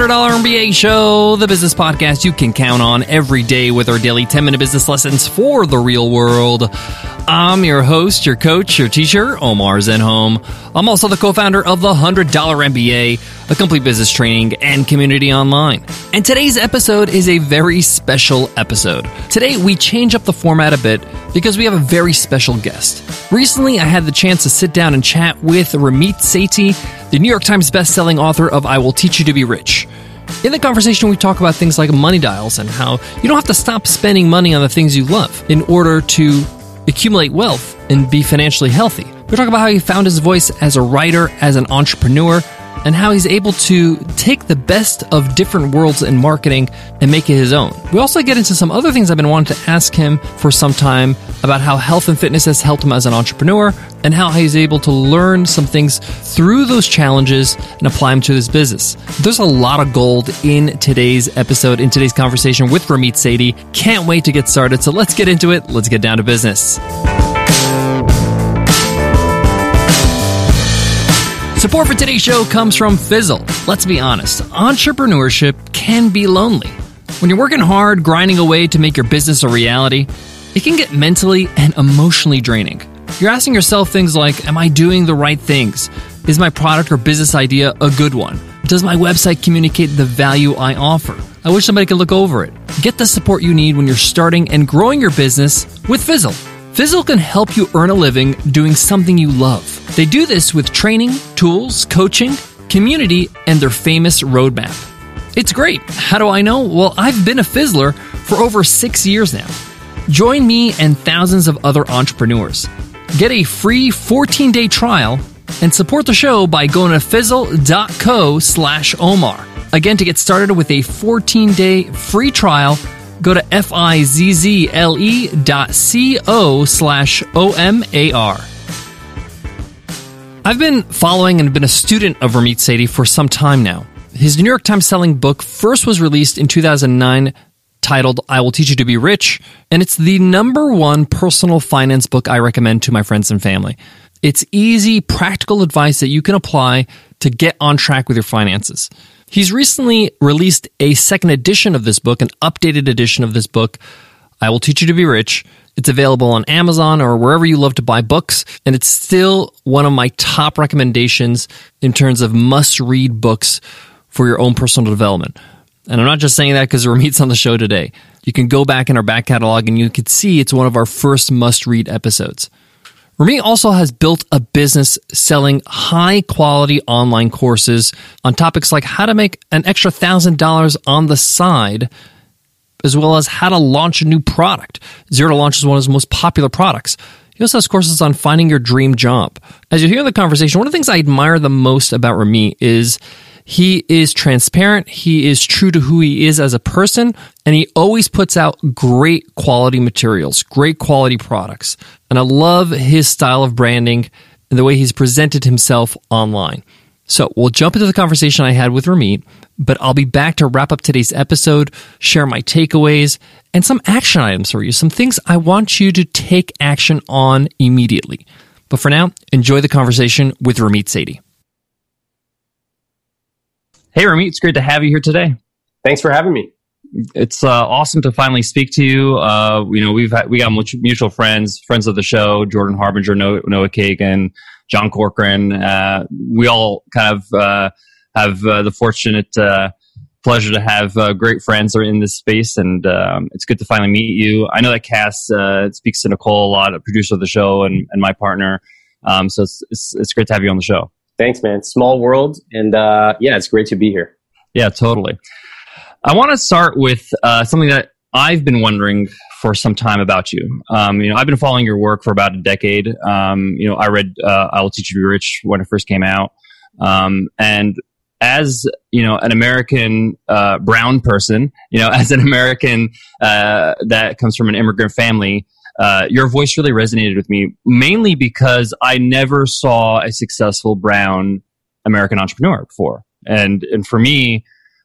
$100 MBA Show, the business podcast you can count on every day with our daily 10 minute business lessons for the real world. I'm your host, your coach, your teacher, Omar Zenhom. I'm also the co founder of the $100 MBA, a complete business training and community online. And today's episode is a very special episode. Today, we change up the format a bit because we have a very special guest. Recently, I had the chance to sit down and chat with Ramit Sethi, the New York Times bestselling author of I Will Teach You to Be Rich. In the conversation, we talk about things like money dials and how you don't have to stop spending money on the things you love in order to accumulate wealth and be financially healthy. We talk about how he found his voice as a writer, as an entrepreneur, and how he's able to take the best of different worlds in marketing and make it his own. We also get into some other things I've been wanting to ask him for some time about how health and fitness has helped him as an entrepreneur and how he's able to learn some things through those challenges and apply them to his business. There's a lot of gold in today's episode, in today's conversation with Ramit Sethi. Can't wait to get started. So let's get into it. Let's get down to business. Support for today's show comes from Fizzle. Let's be honest, entrepreneurship can be lonely. When you're working hard, grinding away to make your business a reality, it can get mentally and emotionally draining. You're asking yourself things like Am I doing the right things? Is my product or business idea a good one? Does my website communicate the value I offer? I wish somebody could look over it. Get the support you need when you're starting and growing your business with Fizzle. Fizzle can help you earn a living doing something you love. They do this with training, tools, coaching, community, and their famous roadmap. It's great. How do I know? Well, I've been a Fizzler for over six years now. Join me and thousands of other entrepreneurs. Get a free 14 day trial and support the show by going to fizzle.co slash Omar. Again, to get started with a 14 day free trial, go to F-I-Z-Z-L-E dot C-O slash O-M-A-R. I've been following and been a student of Ramit Sethi for some time now. His New York Times selling book first was released in 2009 titled I Will Teach You to Be Rich, and it's the number one personal finance book I recommend to my friends and family. It's easy, practical advice that you can apply to get on track with your finances. He's recently released a second edition of this book, an updated edition of this book, I Will Teach You to Be Rich. It's available on Amazon or wherever you love to buy books, and it's still one of my top recommendations in terms of must read books for your own personal development. And I'm not just saying that because Ramit's on the show today. You can go back in our back catalog and you can see it's one of our first must read episodes. Ramit also has built a business selling high quality online courses on topics like how to make an extra thousand dollars on the side, as well as how to launch a new product. Zero to Launch is one of his most popular products. He also has courses on finding your dream job. As you hear the conversation, one of the things I admire the most about Ramit is he is transparent. He is true to who he is as a person, and he always puts out great quality materials, great quality products. And I love his style of branding and the way he's presented himself online. So we'll jump into the conversation I had with Ramit, but I'll be back to wrap up today's episode, share my takeaways, and some action items for you, some things I want you to take action on immediately. But for now, enjoy the conversation with Ramit Sethi. Hey, Ramit, it's great to have you here today. Thanks for having me. It's uh, awesome to finally speak to you. Uh, you know, we've had, we got mutual friends, friends of the show, Jordan Harbinger, Noah, Noah Kagan, John Corcoran. Uh, we all kind of uh, have uh, the fortunate uh, pleasure to have great friends are in this space, and um, it's good to finally meet you. I know that Cass speaks to Nicole a lot, a producer of the show, and, and my partner. Um, so it's, it's, it's great to have you on the show. Thanks, man. Small world, and uh, yeah, it's great to be here. Yeah, totally. I want to start with uh, something that I've been wondering for some time about you. Um, you know, I've been following your work for about a decade. Um, you know, I read uh, "I Will Teach You to Be Rich" when it first came out, um, and as you know, an American uh, brown person, you know, as an American uh, that comes from an immigrant family, uh, your voice really resonated with me, mainly because I never saw a successful brown American entrepreneur before, and and for me,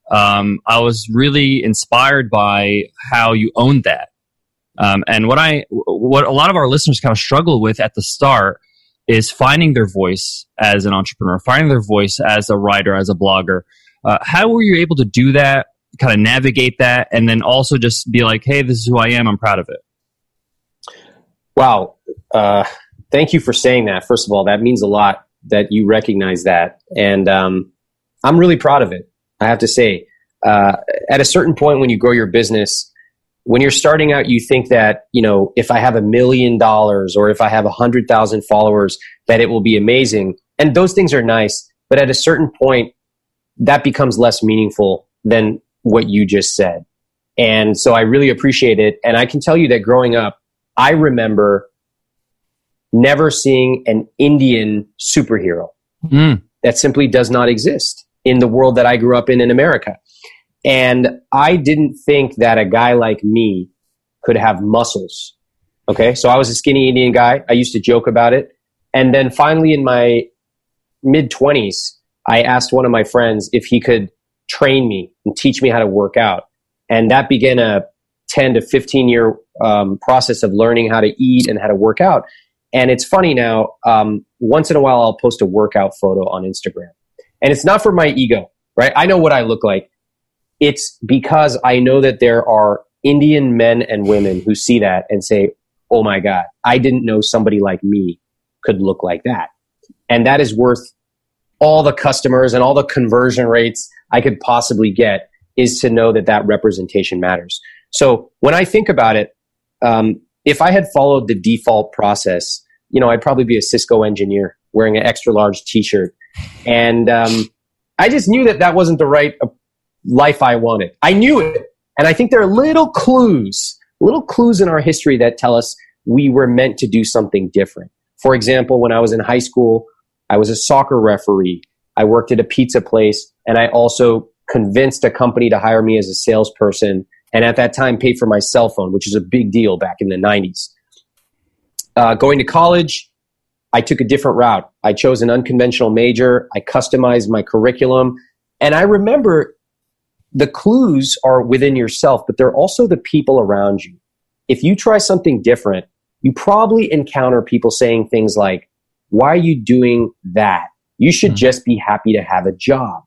um, I was really inspired by how you owned that. Um, and what I what a lot of our listeners kind of struggle with at the start is finding their voice as an entrepreneur, finding their voice as a writer, as a blogger. Uh, how were you able to do that, kind of navigate that, and then also just be like, hey, this is who I am. I'm proud of it. Wow. Uh, thank you for saying that. First of all, that means a lot that you recognize that. And um, I'm really proud of it. I have to say, uh, at a certain point when you grow your business, when you're starting out, you think that, you know, if I have a million dollars or if I have a hundred thousand followers, that it will be amazing. And those things are nice. But at a certain point, that becomes less meaningful than what you just said. And so I really appreciate it. And I can tell you that growing up, I remember never seeing an Indian superhero. Mm. That simply does not exist in the world that I grew up in in America. And I didn't think that a guy like me could have muscles. Okay. So I was a skinny Indian guy. I used to joke about it. And then finally in my mid 20s, I asked one of my friends if he could train me and teach me how to work out. And that began a 10 to 15 year um, process of learning how to eat and how to work out. And it's funny now, um, once in a while, I'll post a workout photo on Instagram. And it's not for my ego, right? I know what I look like. It's because I know that there are Indian men and women who see that and say, oh my God, I didn't know somebody like me could look like that. And that is worth all the customers and all the conversion rates I could possibly get is to know that that representation matters. So when I think about it, um, if I had followed the default process, you know, I'd probably be a Cisco engineer wearing an extra large T-shirt, and um, I just knew that that wasn't the right uh, life I wanted. I knew it, and I think there are little clues, little clues in our history that tell us we were meant to do something different. For example, when I was in high school, I was a soccer referee. I worked at a pizza place, and I also convinced a company to hire me as a salesperson. And at that time, paid for my cell phone, which is a big deal back in the 90s. Uh, going to college, I took a different route. I chose an unconventional major. I customized my curriculum. And I remember the clues are within yourself, but they're also the people around you. If you try something different, you probably encounter people saying things like, why are you doing that? You should mm-hmm. just be happy to have a job.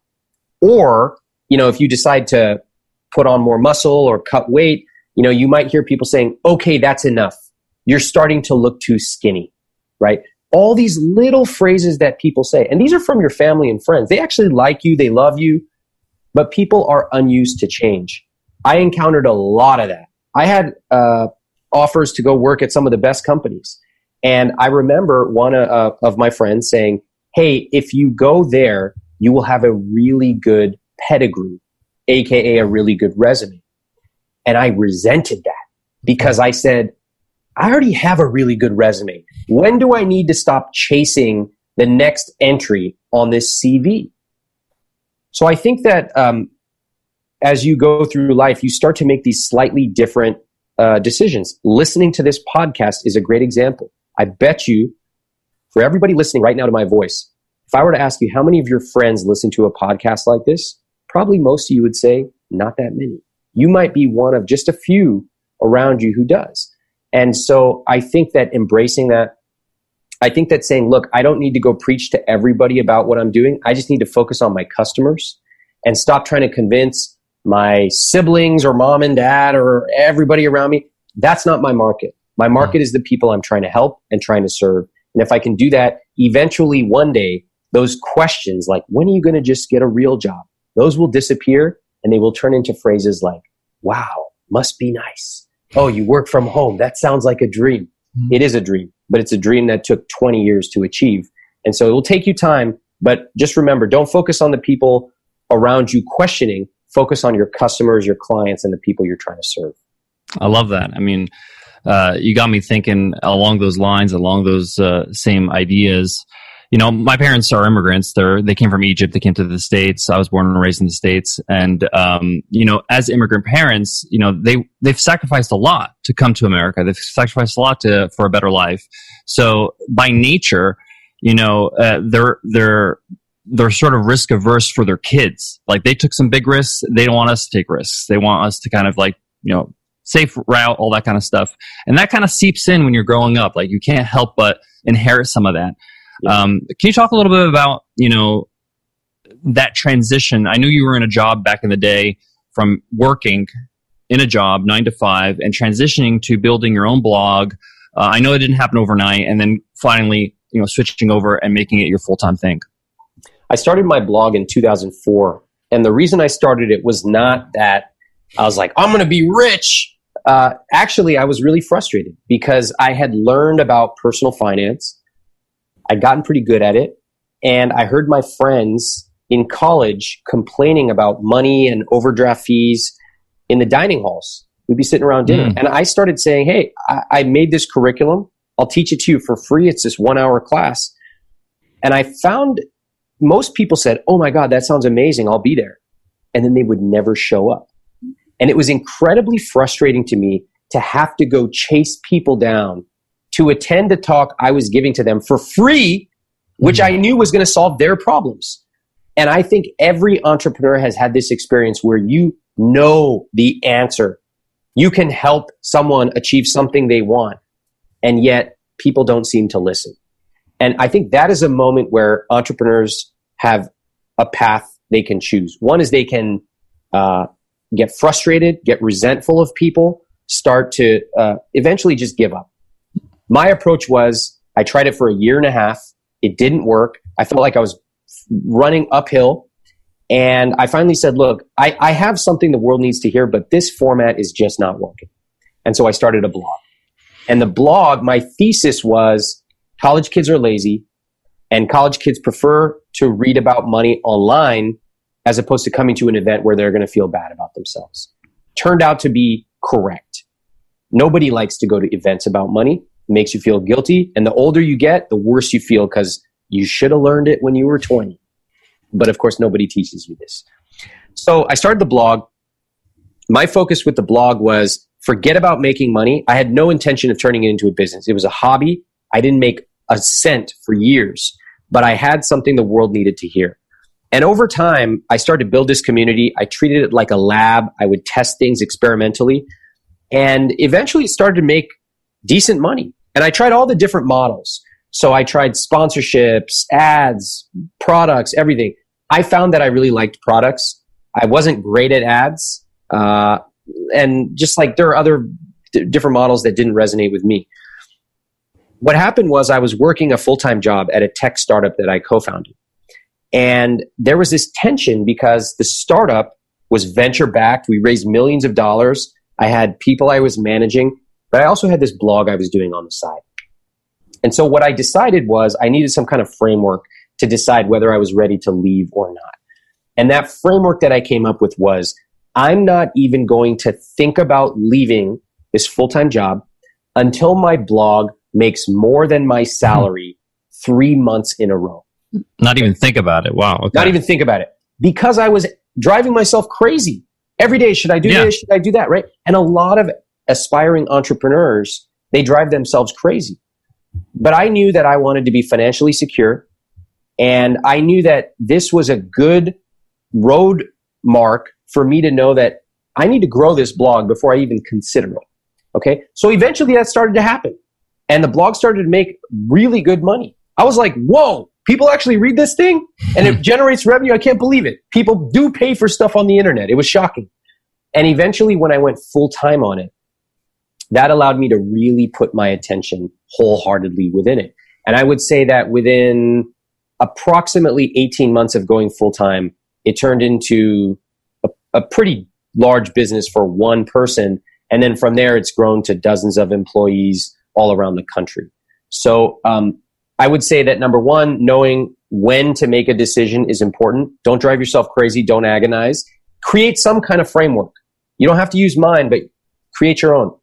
Or, you know, if you decide to put on more muscle or cut weight, you know, you might hear people saying, okay, that's enough. You're starting to look too skinny, right? All these little phrases that people say, and these are from your family and friends. They actually like you, they love you, but people are unused to change. I encountered a lot of that. I had uh, offers to go work at some of the best companies. And I remember one uh, of my friends saying, Hey, if you go there, you will have a really good pedigree, AKA a really good resume. And I resented that because I said, I already have a really good resume. When do I need to stop chasing the next entry on this CV? So I think that um, as you go through life, you start to make these slightly different uh, decisions. Listening to this podcast is a great example. I bet you, for everybody listening right now to my voice, if I were to ask you how many of your friends listen to a podcast like this, probably most of you would say not that many. You might be one of just a few around you who does. And so I think that embracing that, I think that saying, look, I don't need to go preach to everybody about what I'm doing. I just need to focus on my customers and stop trying to convince my siblings or mom and dad or everybody around me. That's not my market. My market is the people I'm trying to help and trying to serve. And if I can do that, eventually one day, those questions like, when are you going to just get a real job? Those will disappear and they will turn into phrases like, wow, must be nice. Oh, you work from home. That sounds like a dream. Mm-hmm. It is a dream, but it's a dream that took 20 years to achieve. And so it will take you time, but just remember, don't focus on the people around you questioning. Focus on your customers, your clients, and the people you're trying to serve. I love that. I mean, uh, you got me thinking along those lines, along those uh, same ideas. You know, my parents are immigrants. They're they came from Egypt. They came to the states. I was born and raised in the states, and um, you know, as immigrant parents, you know, they they've sacrificed a lot to come to America. They've sacrificed a lot to for a better life. So by nature, you know, uh, they're they're they're sort of risk averse for their kids. Like they took some big risks. They don't want us to take risks. They want us to kind of like, you know, safe route, all that kind of stuff. And that kind of seeps in when you're growing up. Like you can't help but inherit some of that. Yeah. Um, can you talk a little bit about, you know, that transition? I knew you were in a job back in the day from working in a job nine to five and transitioning to building your own blog. Uh, I know it didn't happen overnight, and then finally, you know, switching over and making it your full time thing. I started my blog in 2004, and the reason I started it was not that I was like, I'm going to be rich. Uh, actually, I was really frustrated because I had learned about personal finance. I'd gotten pretty good at it. And I heard my friends in college complaining about money and overdraft fees in the dining halls. We'd be sitting around dinner. Mm. And I started saying, Hey, I, I made this curriculum. I'll teach it to you for free. It's this one hour class. And I found most people said, Oh my God, that sounds amazing. I'll be there. And then they would never show up. And it was incredibly frustrating to me to have to go chase people down to attend a talk I was giving to them for free, which mm-hmm. I knew was going to solve their problems. And I think every entrepreneur has had this experience where you know the answer. You can help someone achieve something they want, and yet people don't seem to listen. And I think that is a moment where entrepreneurs have a path they can choose. One is they can uh, get frustrated, get resentful of people, start to uh, eventually just give up. My approach was I tried it for a year and a half. It didn't work. I felt like I was running uphill. And I finally said, look, I, I have something the world needs to hear, but this format is just not working. And so I started a blog. And the blog, my thesis was college kids are lazy and college kids prefer to read about money online as opposed to coming to an event where they're going to feel bad about themselves. Turned out to be correct. Nobody likes to go to events about money. Makes you feel guilty. And the older you get, the worse you feel because you should have learned it when you were 20. But of course, nobody teaches you this. So I started the blog. My focus with the blog was forget about making money. I had no intention of turning it into a business. It was a hobby. I didn't make a cent for years, but I had something the world needed to hear. And over time, I started to build this community. I treated it like a lab. I would test things experimentally. And eventually it started to make decent money. And I tried all the different models. So I tried sponsorships, ads, products, everything. I found that I really liked products. I wasn't great at ads. Uh, and just like there are other d- different models that didn't resonate with me. What happened was I was working a full time job at a tech startup that I co founded. And there was this tension because the startup was venture backed. We raised millions of dollars. I had people I was managing, but I also had this blog I was doing on the side. And so what I decided was I needed some kind of framework to decide whether I was ready to leave or not. And that framework that I came up with was I'm not even going to think about leaving this full time job until my blog makes more than my salary three months in a row. Not even think about it. Wow. Okay. Not even think about it. Because I was driving myself crazy. Every day, should I do yeah. this? Should I do that? Right. And a lot of aspiring entrepreneurs, they drive themselves crazy. But I knew that I wanted to be financially secure. And I knew that this was a good road mark for me to know that I need to grow this blog before I even consider it. Okay. So eventually that started to happen. And the blog started to make really good money. I was like, whoa, people actually read this thing and it generates revenue. I can't believe it. People do pay for stuff on the internet. It was shocking. And eventually, when I went full time on it, that allowed me to really put my attention wholeheartedly within it. And I would say that within approximately 18 months of going full time, it turned into a, a pretty large business for one person. And then from there, it's grown to dozens of employees all around the country. So um, I would say that number one, knowing when to make a decision is important. Don't drive yourself crazy. Don't agonize. Create some kind of framework. You don't have to use mine, but create your own.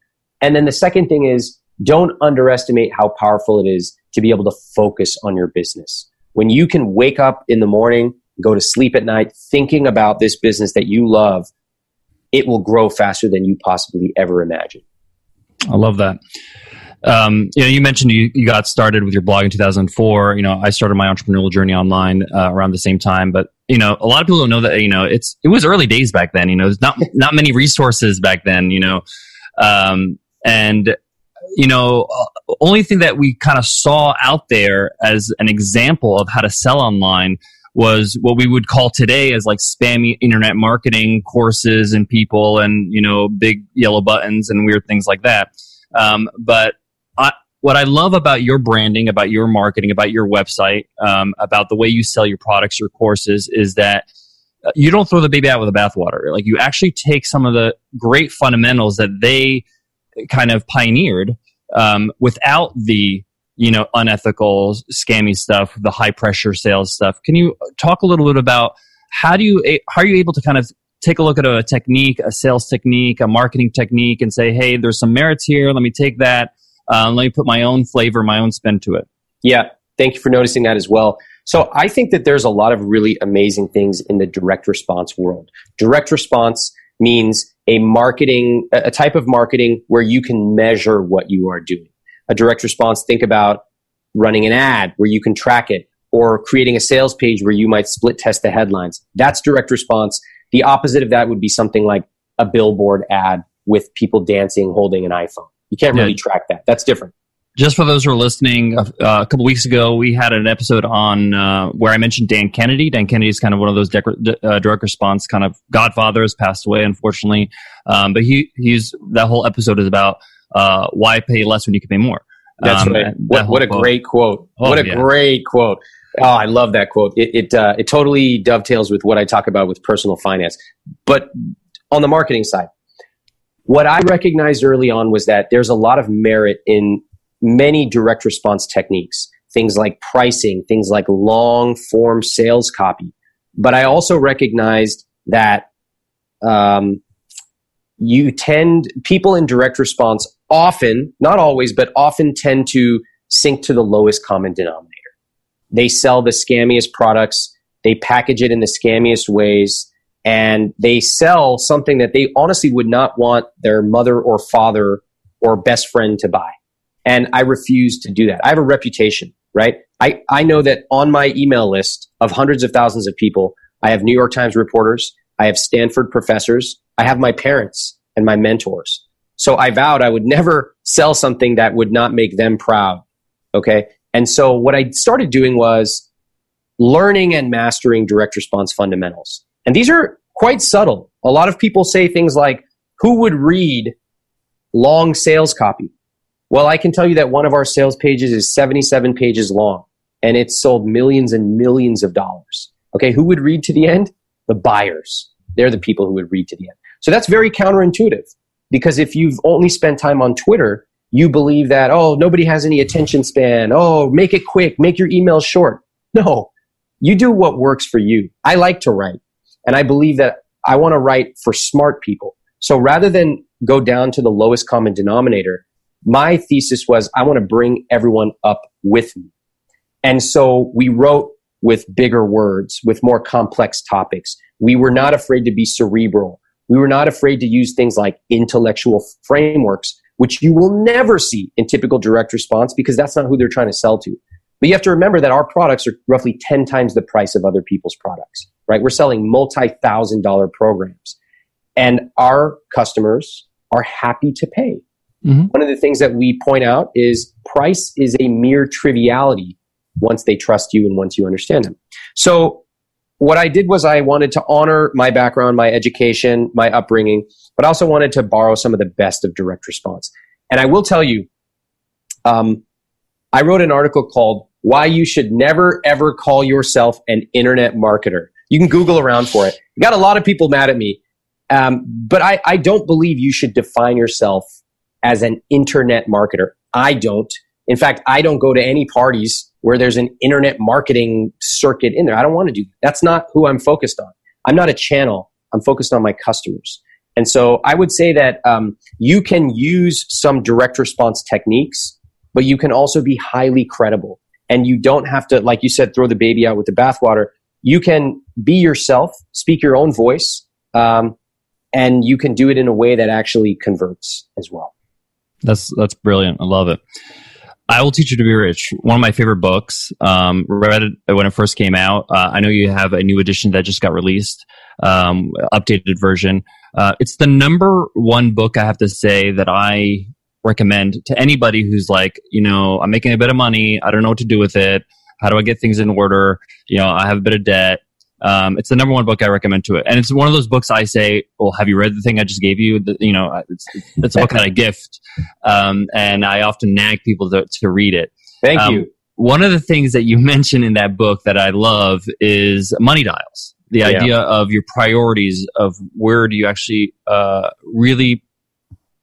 And then the second thing is don't underestimate how powerful it is to be able to focus on your business. When you can wake up in the morning, go to sleep at night thinking about this business that you love, it will grow faster than you possibly ever imagined. I love that. Um, you know, you mentioned you, you got started with your blog in 2004. You know, I started my entrepreneurial journey online uh, around the same time. But you know, a lot of people don't know that. You know, it's it was early days back then. You know, not not many resources back then. You know, um, and you know, only thing that we kind of saw out there as an example of how to sell online was what we would call today as like spammy internet marketing courses and people and you know big yellow buttons and weird things like that. Um, but I, what I love about your branding, about your marketing, about your website, um, about the way you sell your products, your courses, is that uh, you don't throw the baby out with the bathwater. Like you actually take some of the great fundamentals that they kind of pioneered um, without the you know unethical scammy stuff the high pressure sales stuff. Can you talk a little bit about how do you how are you able to kind of take a look at a technique a sales technique a marketing technique and say hey there's some merits here. Let me take that. Uh, let me put my own flavor my own spin to it. Yeah. Thank you for noticing that as well. So i think that there's a lot of really amazing things in the direct response world. Direct response means a marketing a type of marketing where you can measure what you are doing a direct response, think about running an ad where you can track it or creating a sales page where you might split test the headlines. That's direct response. The opposite of that would be something like a billboard ad with people dancing holding an iPhone. You can't really yeah. track that. That's different. Just for those who are listening, uh, a couple weeks ago we had an episode on uh, where I mentioned Dan Kennedy. Dan Kennedy is kind of one of those dec- uh, direct response kind of godfathers, passed away unfortunately. Um, but he he's that whole episode is about uh, why pay less when you can pay more? That's um, right. What, what a quote. great quote. Oh, what a yeah. great quote. Oh, I love that quote. It it, uh, it totally dovetails with what I talk about with personal finance. But on the marketing side, what I recognized early on was that there's a lot of merit in many direct response techniques, things like pricing, things like long form sales copy. But I also recognized that um, you tend people in direct response often, not always, but often tend to sink to the lowest common denominator. They sell the scammiest products, they package it in the scammiest ways, and they sell something that they honestly would not want their mother or father or best friend to buy. And I refuse to do that. I have a reputation, right? I, I know that on my email list of hundreds of thousands of people, I have New York Times reporters, I have Stanford professors, I have my parents and my mentors. So I vowed I would never sell something that would not make them proud. Okay. And so what I started doing was learning and mastering direct response fundamentals. And these are quite subtle. A lot of people say things like, who would read long sales copy? Well, I can tell you that one of our sales pages is 77 pages long and it's sold millions and millions of dollars. Okay. Who would read to the end? The buyers. They're the people who would read to the end. So that's very counterintuitive because if you've only spent time on Twitter, you believe that, oh, nobody has any attention span. Oh, make it quick, make your emails short. No, you do what works for you. I like to write and I believe that I want to write for smart people. So rather than go down to the lowest common denominator, my thesis was I want to bring everyone up with me. And so we wrote with bigger words, with more complex topics. We were not afraid to be cerebral. We were not afraid to use things like intellectual frameworks, which you will never see in typical direct response because that's not who they're trying to sell to. But you have to remember that our products are roughly 10 times the price of other people's products, right? We're selling multi thousand dollar programs and our customers are happy to pay. Mm-hmm. One of the things that we point out is price is a mere triviality once they trust you and once you understand them. So what I did was I wanted to honor my background, my education, my upbringing, but also wanted to borrow some of the best of direct response. And I will tell you, um, I wrote an article called Why You Should Never Ever Call Yourself an Internet Marketer. You can Google around for it. got a lot of people mad at me, um, but I, I don't believe you should define yourself as an internet marketer. I don't. In fact, I don't go to any parties where there's an internet marketing circuit in there. I don't want to do that. That's not who I'm focused on. I'm not a channel. I'm focused on my customers. And so I would say that um, you can use some direct response techniques, but you can also be highly credible. And you don't have to, like you said, throw the baby out with the bathwater. You can be yourself, speak your own voice, um, and you can do it in a way that actually converts as well. That's that's brilliant. I love it. I Will Teach You to Be Rich, one of my favorite books. Um, read it when it first came out. Uh, I know you have a new edition that just got released, um, updated version. Uh, it's the number one book I have to say that I recommend to anybody who's like, you know, I'm making a bit of money. I don't know what to do with it. How do I get things in order? You know, I have a bit of debt. Um, it's the number one book I recommend to it, and it's one of those books I say, "Well, have you read the thing I just gave you?" The, you know, it's, it's a book that I gift, um, and I often nag people to, to read it. Thank um, you. One of the things that you mention in that book that I love is money dials. The yeah. idea of your priorities of where do you actually uh, really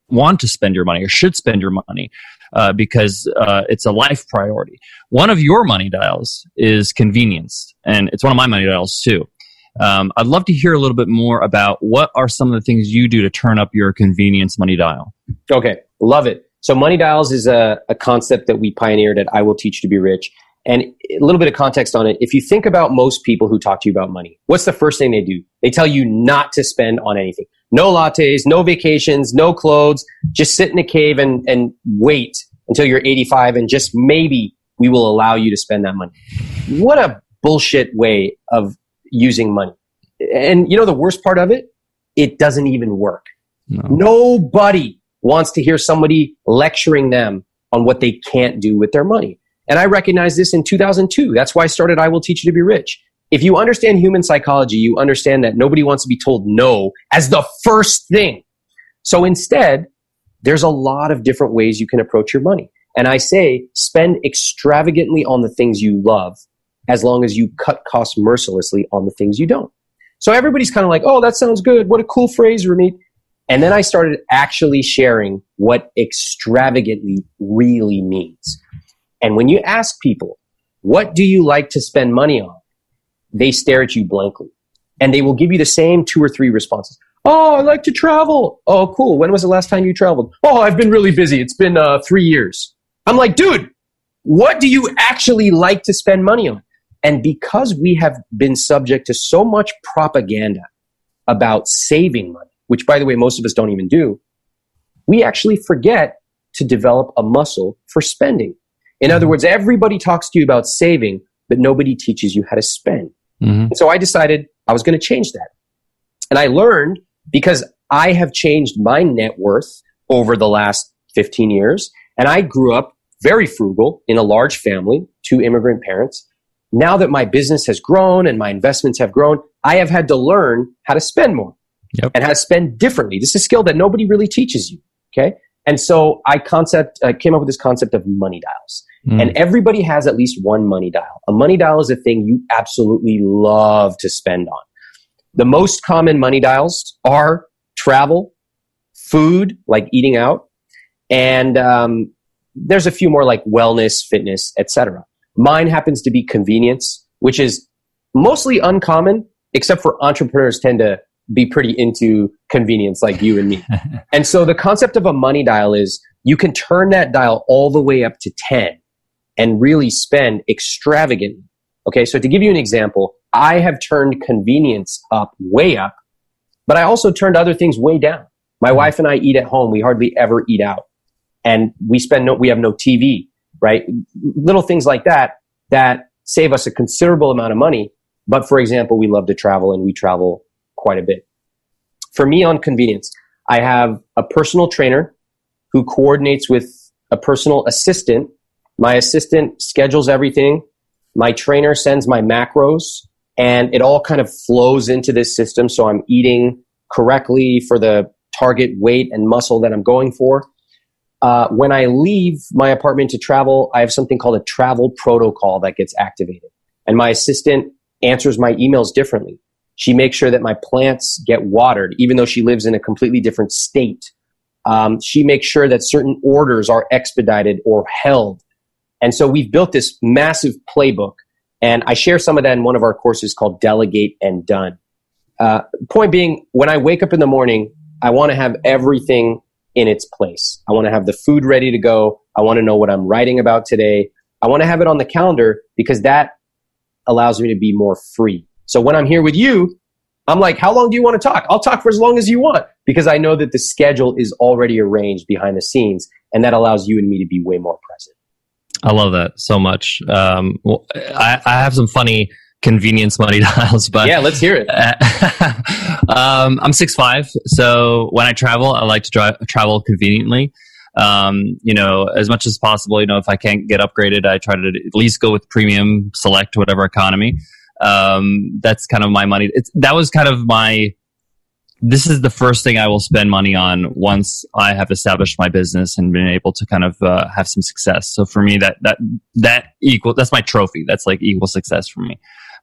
want to spend your money or should spend your money uh, because uh, it's a life priority. One of your money dials is convenience, and it's one of my money dials too. Um, I'd love to hear a little bit more about what are some of the things you do to turn up your convenience money dial. Okay, love it. So, money dials is a, a concept that we pioneered at I Will Teach to Be Rich. And a little bit of context on it. If you think about most people who talk to you about money, what's the first thing they do? They tell you not to spend on anything. No lattes, no vacations, no clothes. Just sit in a cave and, and wait until you're 85 and just maybe we will allow you to spend that money. What a bullshit way of using money. And you know the worst part of it? It doesn't even work. No. Nobody wants to hear somebody lecturing them on what they can't do with their money. And I recognized this in 2002. That's why I started I Will Teach You to Be Rich. If you understand human psychology, you understand that nobody wants to be told no as the first thing. So instead, there's a lot of different ways you can approach your money. And I say spend extravagantly on the things you love as long as you cut costs mercilessly on the things you don't. So everybody's kind of like, oh, that sounds good. What a cool phrase, Ramit. And then I started actually sharing what extravagantly really means. And when you ask people, what do you like to spend money on? They stare at you blankly and they will give you the same two or three responses. Oh, I like to travel. Oh, cool. When was the last time you traveled? Oh, I've been really busy. It's been uh, three years. I'm like, dude, what do you actually like to spend money on? And because we have been subject to so much propaganda about saving money, which by the way, most of us don't even do, we actually forget to develop a muscle for spending. In other words, everybody talks to you about saving, but nobody teaches you how to spend. Mm-hmm. So I decided I was going to change that. And I learned because I have changed my net worth over the last 15 years. And I grew up very frugal in a large family, two immigrant parents. Now that my business has grown and my investments have grown, I have had to learn how to spend more yep. and how to spend differently. This is a skill that nobody really teaches you. Okay. And so I concept, I came up with this concept of money dials. Mm. And everybody has at least one money dial. A money dial is a thing you absolutely love to spend on. The most common money dials are travel, food, like eating out, and um, there's a few more like wellness, fitness, etc. Mine happens to be convenience, which is mostly uncommon, except for entrepreneurs tend to be pretty into convenience like you and me. and so the concept of a money dial is you can turn that dial all the way up to 10 and really spend extravagantly. Okay, so to give you an example, I have turned convenience up way up, but I also turned other things way down. My mm-hmm. wife and I eat at home. We hardly ever eat out. And we spend no, we have no TV, right? Little things like that that save us a considerable amount of money. But for example, we love to travel and we travel quite a bit. For me on convenience, I have a personal trainer who coordinates with a personal assistant. My assistant schedules everything. My trainer sends my macros and it all kind of flows into this system. So I'm eating correctly for the target weight and muscle that I'm going for. Uh, when I leave my apartment to travel, I have something called a travel protocol that gets activated. And my assistant answers my emails differently. She makes sure that my plants get watered, even though she lives in a completely different state. Um, she makes sure that certain orders are expedited or held. And so we've built this massive playbook and I share some of that in one of our courses called Delegate and Done. Uh, point being, when I wake up in the morning, I want to have everything in its place. I want to have the food ready to go. I want to know what I'm writing about today. I want to have it on the calendar because that allows me to be more free. So when I'm here with you, I'm like, how long do you want to talk? I'll talk for as long as you want because I know that the schedule is already arranged behind the scenes and that allows you and me to be way more present. I love that so much. Um, I, I, have some funny convenience money dials, but yeah, let's hear it. um, I'm six five, so when I travel, I like to drive, travel conveniently. Um, you know, as much as possible, you know, if I can't get upgraded, I try to at least go with premium, select whatever economy. Um, that's kind of my money. It's, that was kind of my, this is the first thing I will spend money on once I have established my business and been able to kind of uh, have some success. So for me, that that that equal that's my trophy. That's like equal success for me.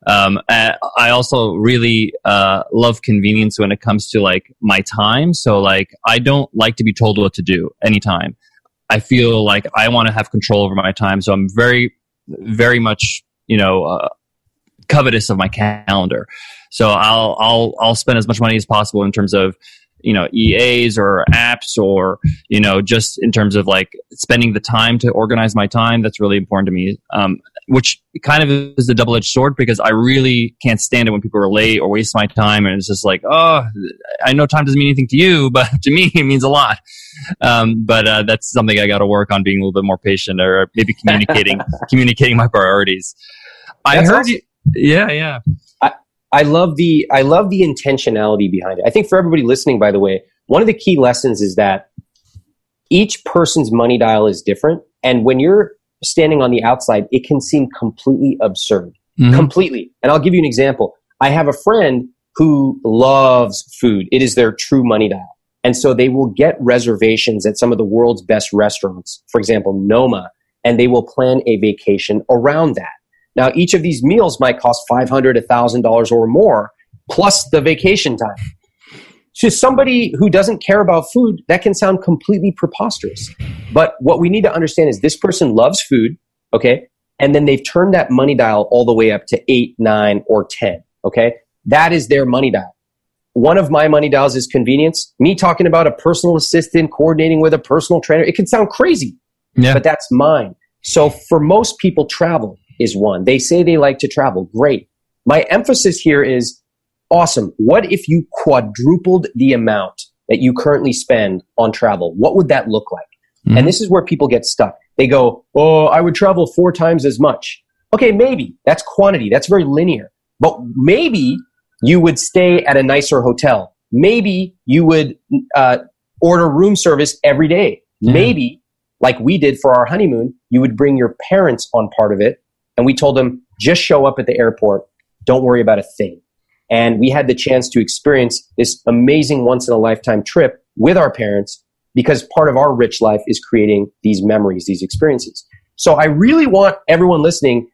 Um, I also really uh, love convenience when it comes to like my time. So like I don't like to be told what to do anytime. I feel like I want to have control over my time. So I'm very, very much you know uh, covetous of my calendar. So I'll I'll I'll spend as much money as possible in terms of you know EAs or apps or you know just in terms of like spending the time to organize my time. That's really important to me. Um, which kind of is a double edged sword because I really can't stand it when people are late or waste my time. And it's just like, oh, I know time doesn't mean anything to you, but to me, it means a lot. Um, but uh, that's something I got to work on being a little bit more patient or maybe communicating communicating my priorities. I That's heard awesome. you. Yeah, yeah. I love the I love the intentionality behind it. I think for everybody listening, by the way, one of the key lessons is that each person's money dial is different, and when you're standing on the outside, it can seem completely absurd, Mhm. completely. And I'll give you an example. I have a friend who loves food; it is their true money dial, and so they will get reservations at some of the world's best restaurants, for example, Noma, and they will plan a vacation around that. Now, each of these meals might cost $500, $1,000 or more, plus the vacation time. To somebody who doesn't care about food, that can sound completely preposterous. But what we need to understand is this person loves food, okay? And then they've turned that money dial all the way up to eight, nine, or 10, okay? That is their money dial. One of my money dials is convenience. Me talking about a personal assistant coordinating with a personal trainer, it can sound crazy Yeah. but that's mine. So for most people, travel is one. They say they like to travel. Great. My emphasis here is awesome. What if you quadrupled the amount that you currently spend on travel? What would that look like? Mhm. And this is where people get stuck. They go, Oh, I would travel four times as much. Okay, maybe that's quantity. That's very linear. But maybe you would stay at a nicer hotel. Maybe you would uh, order room service every day. Yeah. Maybe like we did for our honeymoon, you would bring your parents on part of it. And we told them, just show up at the airport. Don't worry about a thing. And we had the chance to experience this amazing once in a lifetime trip with our parents because part of our rich life is creating these memories, these experiences. So I really want everyone listening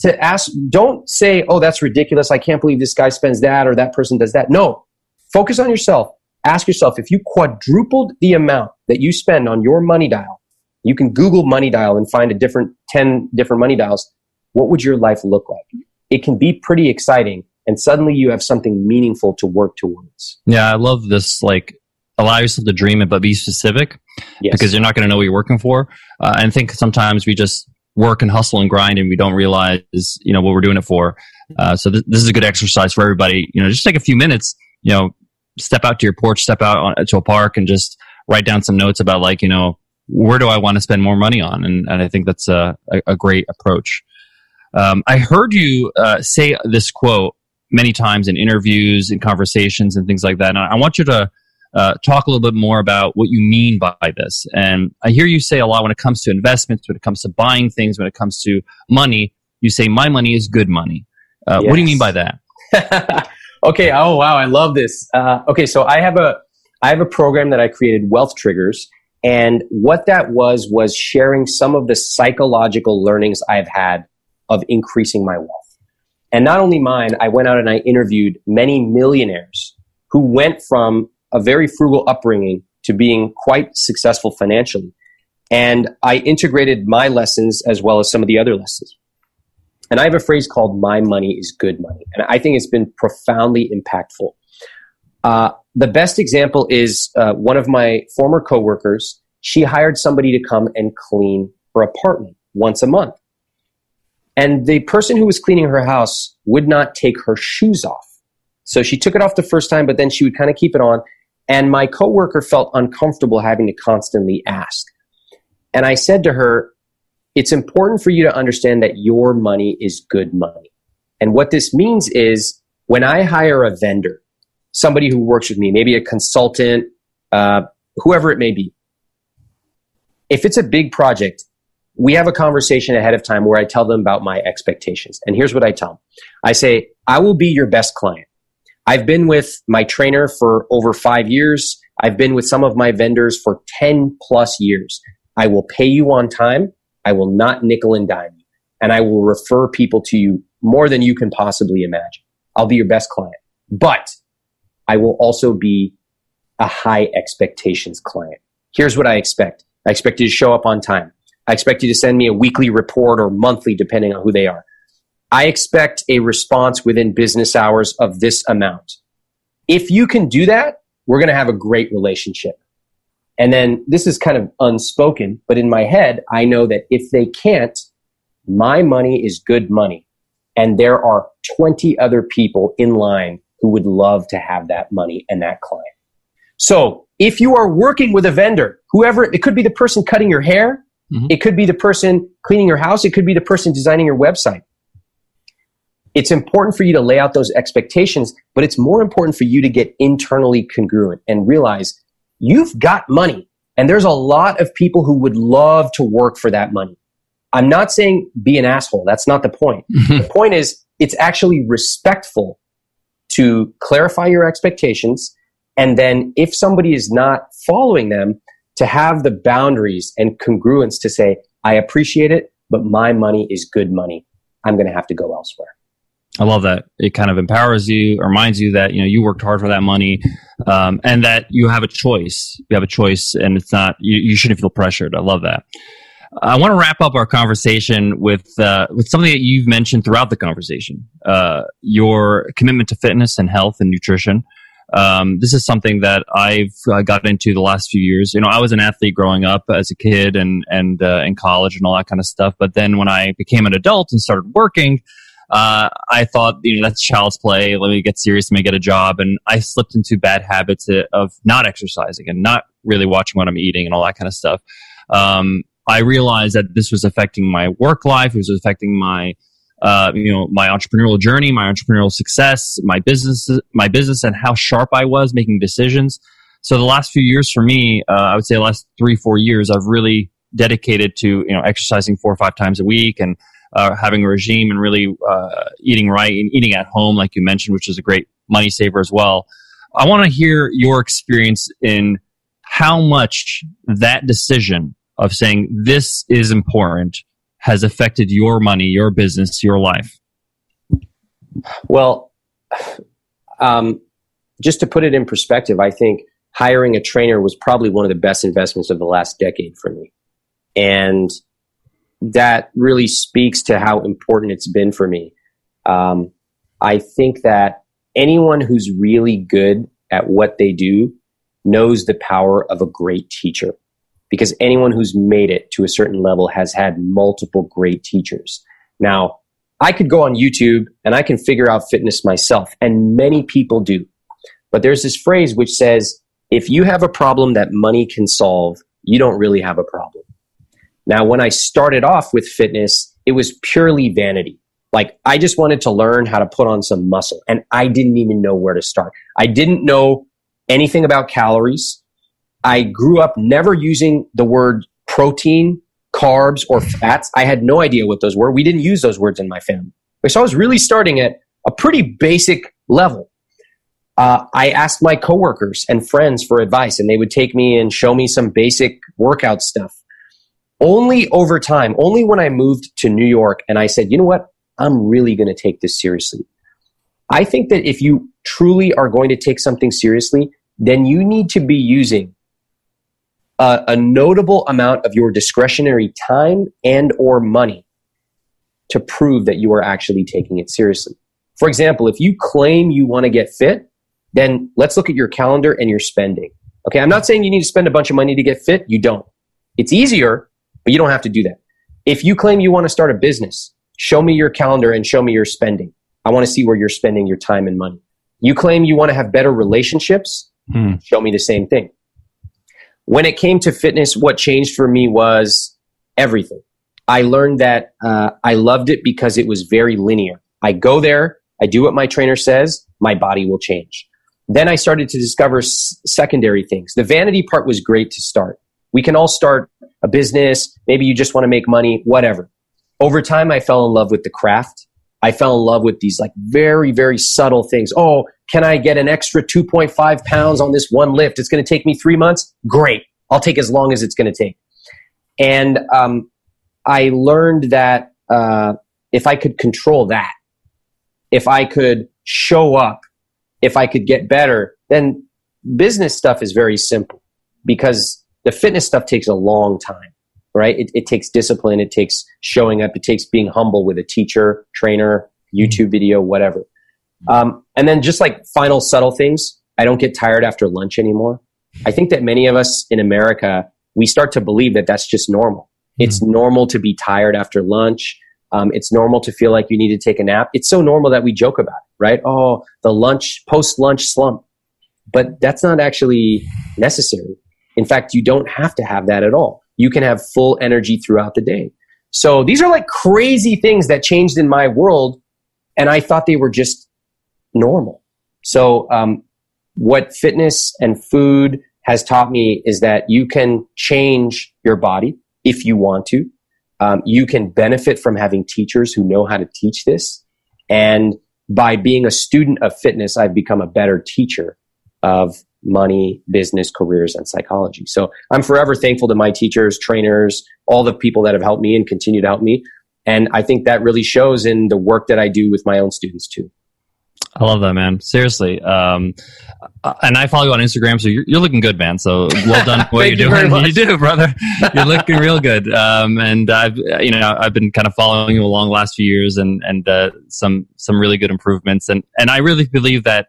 to ask, don't say, oh, that's ridiculous. I can't believe this guy spends that or that person does that. No, focus on yourself. Ask yourself if you quadrupled the amount that you spend on your money dial, you can Google money dial and find a different 10 different money dials. What would your life look like? It can be pretty exciting. And suddenly you have something meaningful to work towards. Yeah, I love this. Like, allow yourself to dream it, but be specific Yes. because you're not going to know what you're working for. Uh, and I think sometimes we just work and hustle and grind, and we don't realize, you know, what we're doing it for. Uh, so th- this is a good exercise for everybody. You know, just take a few minutes. You know, step out to your porch, step out on, to a park, and just write down some notes about like, you know, where do I want to spend more money on? And, and I think that's a, a, a great approach. Um, I heard you uh, say this quote many times in interviews and conversations and things like that. And I want you to uh, talk a little bit more about what you mean by this. And I hear you say a lot when it comes to investments, when it comes to buying things, when it comes to money. You say, "My money is good money." Uh, What do you mean by that? okay. Oh wow, I love this. Uh, okay, so I have a I have a program that I created, Wealth Triggers, and what that was was sharing some of the psychological learnings I've had of increasing my wealth. And not only mine, I went out and I interviewed many millionaires who went from a very frugal upbringing to being quite successful financially. And I integrated my lessons as well as some of the other lessons. And I have a phrase called "My money is good money," and I think it's been profoundly impactful. Uh, the best example is uh, one of my former coworkers. She hired somebody to come and clean her apartment once a month, and the person who was cleaning her house would not take her shoes off. So she took it off the first time, but then she would kind of keep it on. And my coworker felt uncomfortable having to constantly ask. And I said to her, it's important for you to understand that your money is good money. And what this means is when I hire a vendor, somebody who works with me, maybe a consultant, uh, whoever it may be, if it's a big project, we have a conversation ahead of time where I tell them about my expectations. And here's what I tell them. I say, I will be your best client. I've been with my trainer for over five years. I've been with some of my vendors for 10 plus years. I will pay you on time. I will not nickel and dime you. And I will refer people to you more than you can possibly imagine. I'll be your best client. But I will also be a high expectations client. Here's what I expect. I expect you to show up on time. I expect you to send me a weekly report or monthly, depending on who they are. I expect a response within business hours of this amount. If you can do that, we're going to have a great relationship. And then this is kind of unspoken, but in my head, I know that if they can't, my money is good money. And there are 20 other people in line who would love to have that money and that client. So if you are working with a vendor, whoever, it could be the person cutting your hair. Mm-hmm. It could be the person cleaning your house. It could be the person designing your website. It's important for you to lay out those expectations, but it's more important for you to get internally congruent and realize you've got money and there's a lot of people who would love to work for that money. I'm not saying be an asshole. That's not the point. the point is it's actually respectful to clarify your expectations. And then if somebody is not following them, to have the boundaries and congruence to say, I appreciate it, but my money is good money. I'm going to have to go elsewhere. I love that. It kind of empowers you, reminds you that you know you worked hard for that money, um, and that you have a choice. You have a choice, and it's not you, you shouldn't feel pressured. I love that. I want to wrap up our conversation with uh, with something that you've mentioned throughout the conversation: uh, your commitment to fitness and health and nutrition. Um, this is something that I've uh, got into the last few years. You know, I was an athlete growing up as a kid and and uh, in college and all that kind of stuff. But then when I became an adult and started working, uh, I thought, you know, that's child's play. Let me get serious. Let me get a job. And I slipped into bad habits of not exercising and not really watching what I'm eating and all that kind of stuff. Um, I realized that this was affecting my work life. It was affecting my uh, you know, my entrepreneurial journey, my entrepreneurial success, my business, my business, and how sharp I was making decisions. So the last few years for me, uh, I would say the last three, four years, I've really dedicated to you know exercising four or five times a week and uh, having a regime and really uh, eating right and eating at home, like you mentioned, which is a great money saver as well. I want to hear your experience in how much that decision of saying this is important has affected your money, your business, your life? Well, um, just to put it in perspective, I think hiring a trainer was probably one of the best investments of the last decade for me. And that really speaks to how important it's been for me. Um, I think that anyone who's really good at what they do knows the power of a great teacher because anyone who's made it to a certain level has had multiple great teachers. Now, I could go on YouTube and I can figure out fitness myself, and many people do. But there's this phrase which says, if you have a problem that money can solve, you don't really have a problem. Now, when I started off with fitness, it was purely vanity. Like, I just wanted to learn how to put on some muscle, and I didn't even know where to start. I didn't know anything about calories. I grew up never using the word protein, carbs, or fats. I had no idea what those were. We didn't use those words in my family. So I was really starting at a pretty basic level. Uh, I asked my coworkers and friends for advice, and they would take me and show me some basic workout stuff. Only over time, only when I moved to New York and I said, you know what? I'm really going to take this seriously. I think that if you truly are going to take something seriously, then you need to be using a, a notable amount of your discretionary time and or money to prove that you are actually taking it seriously. For example, if you claim you want to get fit, then let's look at your calendar and your spending. Okay, I'm not saying you need to spend a bunch of money to get fit. You don't. It's easier, but you don't have to do that. If you claim you want to start a business, show me your calendar and show me your spending. I want to see where you're spending your time and money. You claim you want to have better relationships, hmm. show me the same thing. When it came to fitness, what changed for me was everything. I learned that uh, I loved it because it was very linear. I go there, I do what my trainer says, my body will change. Then I started to discover s- secondary things. The vanity part was great to start. We can all start a business. Maybe you just want to make money, whatever. Over time, I fell in love with the craft. I fell in love with these like very, very subtle things. Oh, can I get an extra 2.5 pounds on this one lift? It's going to take me three months. Great. I'll take as long as it's going to take. And um, I learned that uh, if I could control that, if I could show up, if I could get better, then business stuff is very simple because the fitness stuff takes a long time, right? It, it takes discipline, it takes showing up, it takes being humble with a teacher, trainer, YouTube video, whatever. Um, and then just like final subtle things, I don't get tired after lunch anymore. I think that many of us in America, we start to believe that that's just normal. Mm-hmm. It's normal to be tired after lunch. Um, it's normal to feel like you need to take a nap. It's so normal that we joke about it, right? Oh, the lunch, post lunch slump. But that's not actually necessary. In fact, you don't have to have that at all. You can have full energy throughout the day. So these are like crazy things that changed in my world. And I thought they were just normal. So, um, what fitness and food has taught me is that you can change your body if you want to. Um, you can benefit from having teachers who know how to teach this. And by being a student of fitness, I've become a better teacher of money, business, careers, and psychology. So I'm forever thankful to my teachers, trainers, all the people that have helped me and continue to help me. And I think that really shows in the work that I do with my own students too. I love that, man. Seriously. Um, uh, and I follow you on Instagram, so you're, you're looking good, man. So well done what you're you. You do, brother. You're looking real good. Um, and I've, you know, I've been kind of following you along the last few years and, and, uh, some, some really good improvements. And, and I really believe that,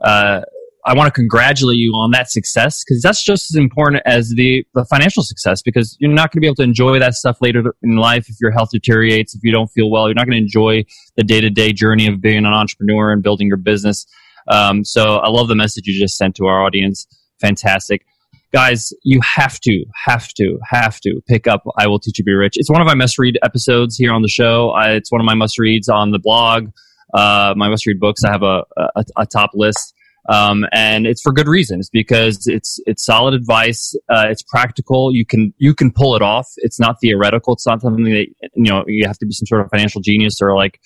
uh, I want to congratulate you on that success because that's just as important as the, the financial success because you're not going to be able to enjoy that stuff later in life if your health deteriorates, if you don't feel well. You're not going to enjoy the day to day journey of being an entrepreneur and building your business. Um, so I love the message you just sent to our audience. Fantastic. Guys, you have to, have to, have to pick up I Will Teach You Be Rich. It's one of my must read episodes here on the show. I, it's one of my must reads on the blog. Uh, my must read books. I have a, a, a top list. Um, and it's for good reasons because it's it's solid advice. Uh, it's practical. You can you can pull it off. It's not theoretical. It's not something that you know you have to be some sort of financial genius or like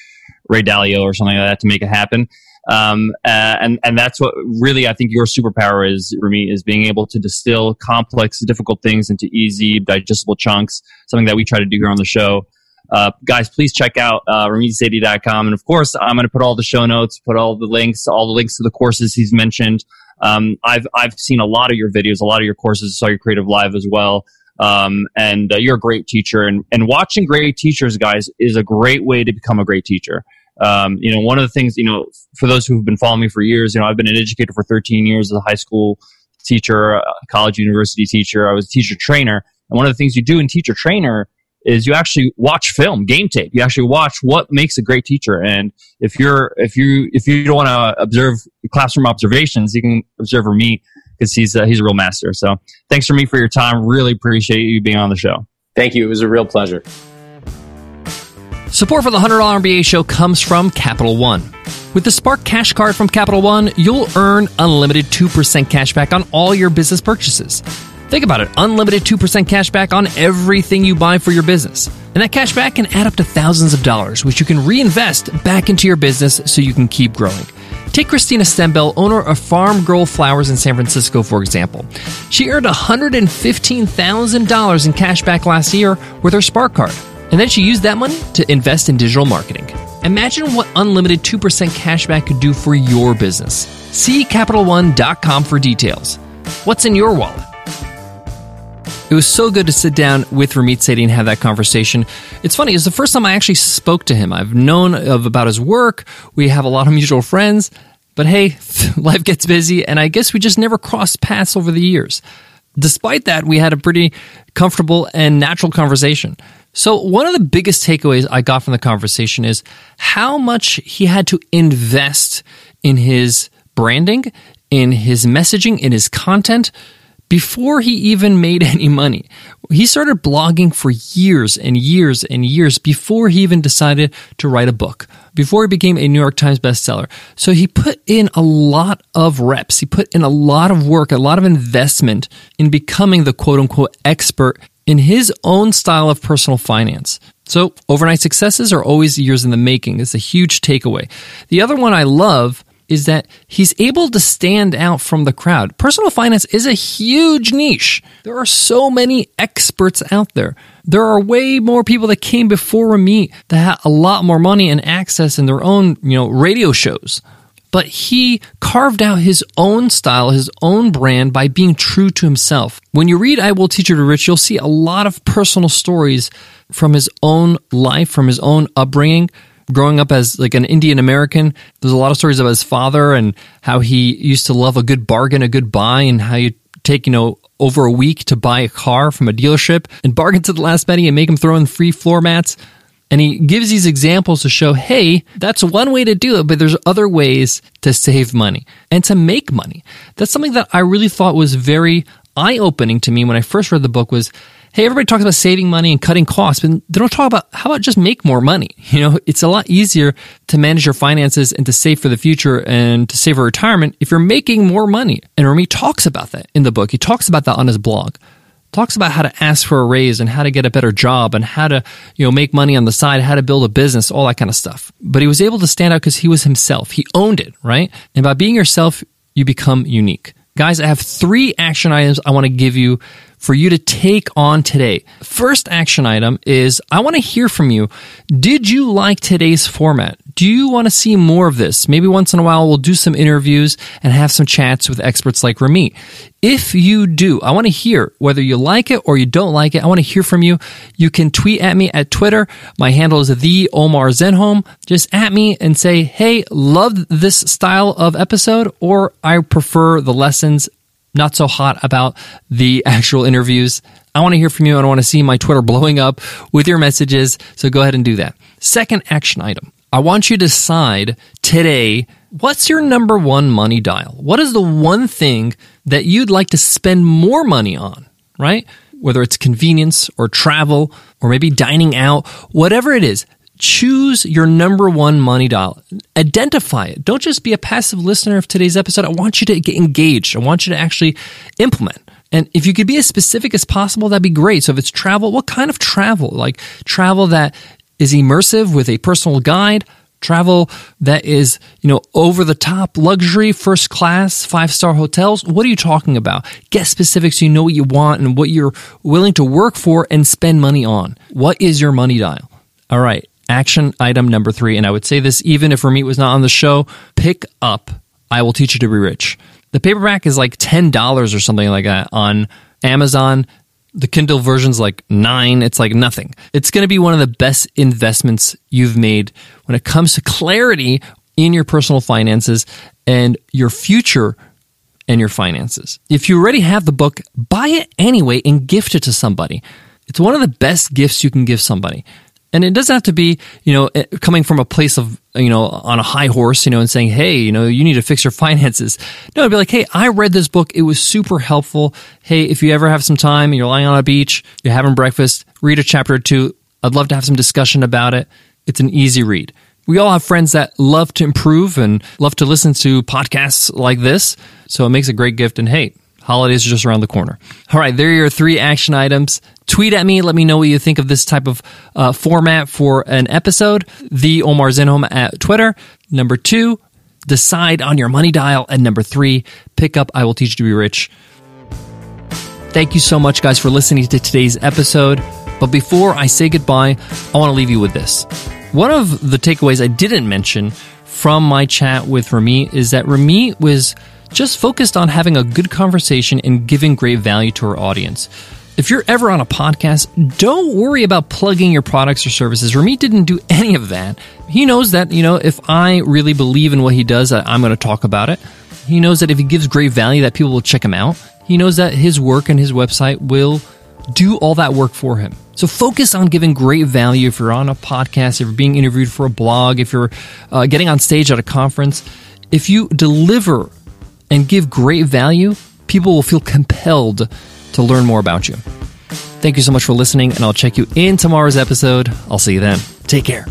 Ray Dalio or something like that to make it happen. Um, uh, and and that's what really I think your superpower is, Ramit, is being able to distill complex, difficult things into easy, digestible chunks. Something that we try to do here on the show. Uh, guys, please check out uh, RamitSethi.com. And of course, I'm going to put all the show notes, put all the links, all the links to the courses he's mentioned. Um, I've, I've seen a lot of your videos, a lot of your courses, saw your creative live as well. Um, and uh, you're a great teacher. And, and watching great teachers, guys, is a great way to become a great teacher. Um, you know, one of the things, you know, for those who've been following me for years, you know, I've been an educator for 13 years as a high school teacher, college, university teacher. I was a teacher trainer. And one of the things you do in teacher trainer is you actually watch film, game tape. You actually watch what makes a great teacher. And if you're, if you, if you don't want to observe classroom observations, you can observe me because he's, uh, he's a real master. So thanks for me for your time. Really appreciate you being on the show. Thank you. It was a real pleasure. Support for the $100 MBA show comes from Capital One. With the Spark Cash Card from Capital One, you'll earn unlimited 2% cash back on all your business purchases. Think about it unlimited 2% cash back on everything you buy for your business. And that cash back can add up to thousands of dollars, which you can reinvest back into your business so you can keep growing. Take Christina Stembel, owner of Farm Girl Flowers in San Francisco, for example. She earned $115,000 in cash back last year with her Spark card. And then she used that money to invest in digital marketing. Imagine what unlimited 2% cashback could do for your business. See CapitalOne.com for details. What's in your wallet? It was so good to sit down with Ramit Sethi and have that conversation. It's funny, it's the first time I actually spoke to him. I've known of about his work. We have a lot of mutual friends, but hey, life gets busy and I guess we just never crossed paths over the years. Despite that, we had a pretty comfortable and natural conversation. So, one of the biggest takeaways I got from the conversation is how much he had to invest in his branding, in his messaging, in his content before he even made any money. He started blogging for years and years and years before he even decided to write a book, before he became a New York Times bestseller. So he put in a lot of reps. He put in a lot of work, a lot of investment in becoming the quote unquote expert in his own style of personal finance. So, overnight successes are always years in the making. It's a huge takeaway. The other one I love is that he's able to stand out from the crowd. Personal finance is a huge niche. There are so many experts out there. There are way more people that came before me that had a lot more money and access in their own, you know, radio shows. But he carved out his own style, his own brand by being true to himself. When you read I Will Teach You to Rich, you'll see a lot of personal stories from his own life, from his own upbringing, growing up as like an Indian American, there's a lot of stories of his father and how he used to love a good bargain, a good buy, and how you take, you know, over a week to buy a car from a dealership and bargain to the last penny and make him throw in free floor mats. And he gives these examples to show, hey, that's one way to do it, but there's other ways to save money and to make money. That's something that I really thought was very eye opening to me when I first read the book was hey, everybody talks about saving money and cutting costs, but they don't talk about how about just make more money. You know, it's a lot easier to manage your finances and to save for the future and to save for retirement if you're making more money. And Ramit talks about that in the book. He talks about that on his blog. Talks about how to ask for a raise and how to get a better job and how to, you know, make money on the side, how to build a business, all that kind of stuff. But he was able to stand out because he was himself. He owned it, right? And by being yourself, you become unique. Guys, I have three action items I want to give you for you to take on today. First action item is I want to hear from you. Did you like today's format? Do you want to see more of this? Maybe once in a while we'll do some interviews and have some chats with experts like Ramit. If you do, I want to hear whether you like it or you don't like it. I want to hear from you. You can tweet at me at Twitter. My handle is the Omar Zenhom. Just at me and say, Hey, love this style of episode or I prefer the lessons not so hot about the actual interviews. I want to hear from you and I want to see my Twitter blowing up with your messages. So go ahead and do that. Second action item. I want you to decide today what's your number one money dial? What is the one thing that you'd like to spend more money on, right? Whether it's convenience or travel or maybe dining out, whatever it is, choose your number one money dial. Identify it. Don't just be a passive listener of today's episode. I want you to get engaged. I want you to actually implement. And if you could be as specific as possible, that'd be great. So if it's travel, what kind of travel? Like travel that is immersive with a personal guide, travel that is, you know, over the top luxury, first class, five star hotels. What are you talking about? Get specific so you know what you want and what you're willing to work for and spend money on. What is your money dial? All right action item number three, and I would say this even if Ramit was not on the show, pick up I Will Teach You to Be Rich. The paperback is like $10 or something like that on Amazon. The Kindle version's like nine. It's like nothing. It's going to be one of the best investments you've made when it comes to clarity in your personal finances and your future and your finances. If you already have the book, buy it anyway and gift it to somebody. It's one of the best gifts you can give somebody. And it doesn't have to be, you know, eh, coming from a place of, you know, on a high horse, you know, and saying, hey, you know, you need to fix your finances. No, it'd be like, hey, I read this book. It was super helpful. Hey, if you ever have some time and you're lying on a beach, you're having breakfast, read a chapter or two. I'd love to have some discussion about it. It's an easy read. We all have friends that love to improve and love to listen to podcasts like this. So it makes a great gift. And hey, holidays are just around the corner. All right, there are your three action items tweet at me. Let me know what you think of this type of uh, format for an episode. The Omar Zenhom at Twitter. Number two, decide on your money dial. And number three, pick up I Will Teach You to Be Rich. Thank you so much, guys, for listening to today's episode. But before I say goodbye, I want to leave you with this. One of the takeaways I didn't mention from my chat with Ramit is that Ramit was just focused on having a good conversation and giving great value to our audience. If you're ever on a podcast, don't worry about plugging your products or services. Ramit didn't do any of that. He knows that, you know, if I really believe in what he does, I'm going to talk about it. He knows that if he gives great value, that people will check him out. He knows that his work and his website will do all that work for him. So focus on giving great value if you're on a podcast, if you're being interviewed for a blog, if you're uh, getting on stage at a conference. If you deliver and give great value, people will feel compelled to learn more about you. Thank you so much for listening, and I'll check you in tomorrow's episode. I'll see you then. Take care.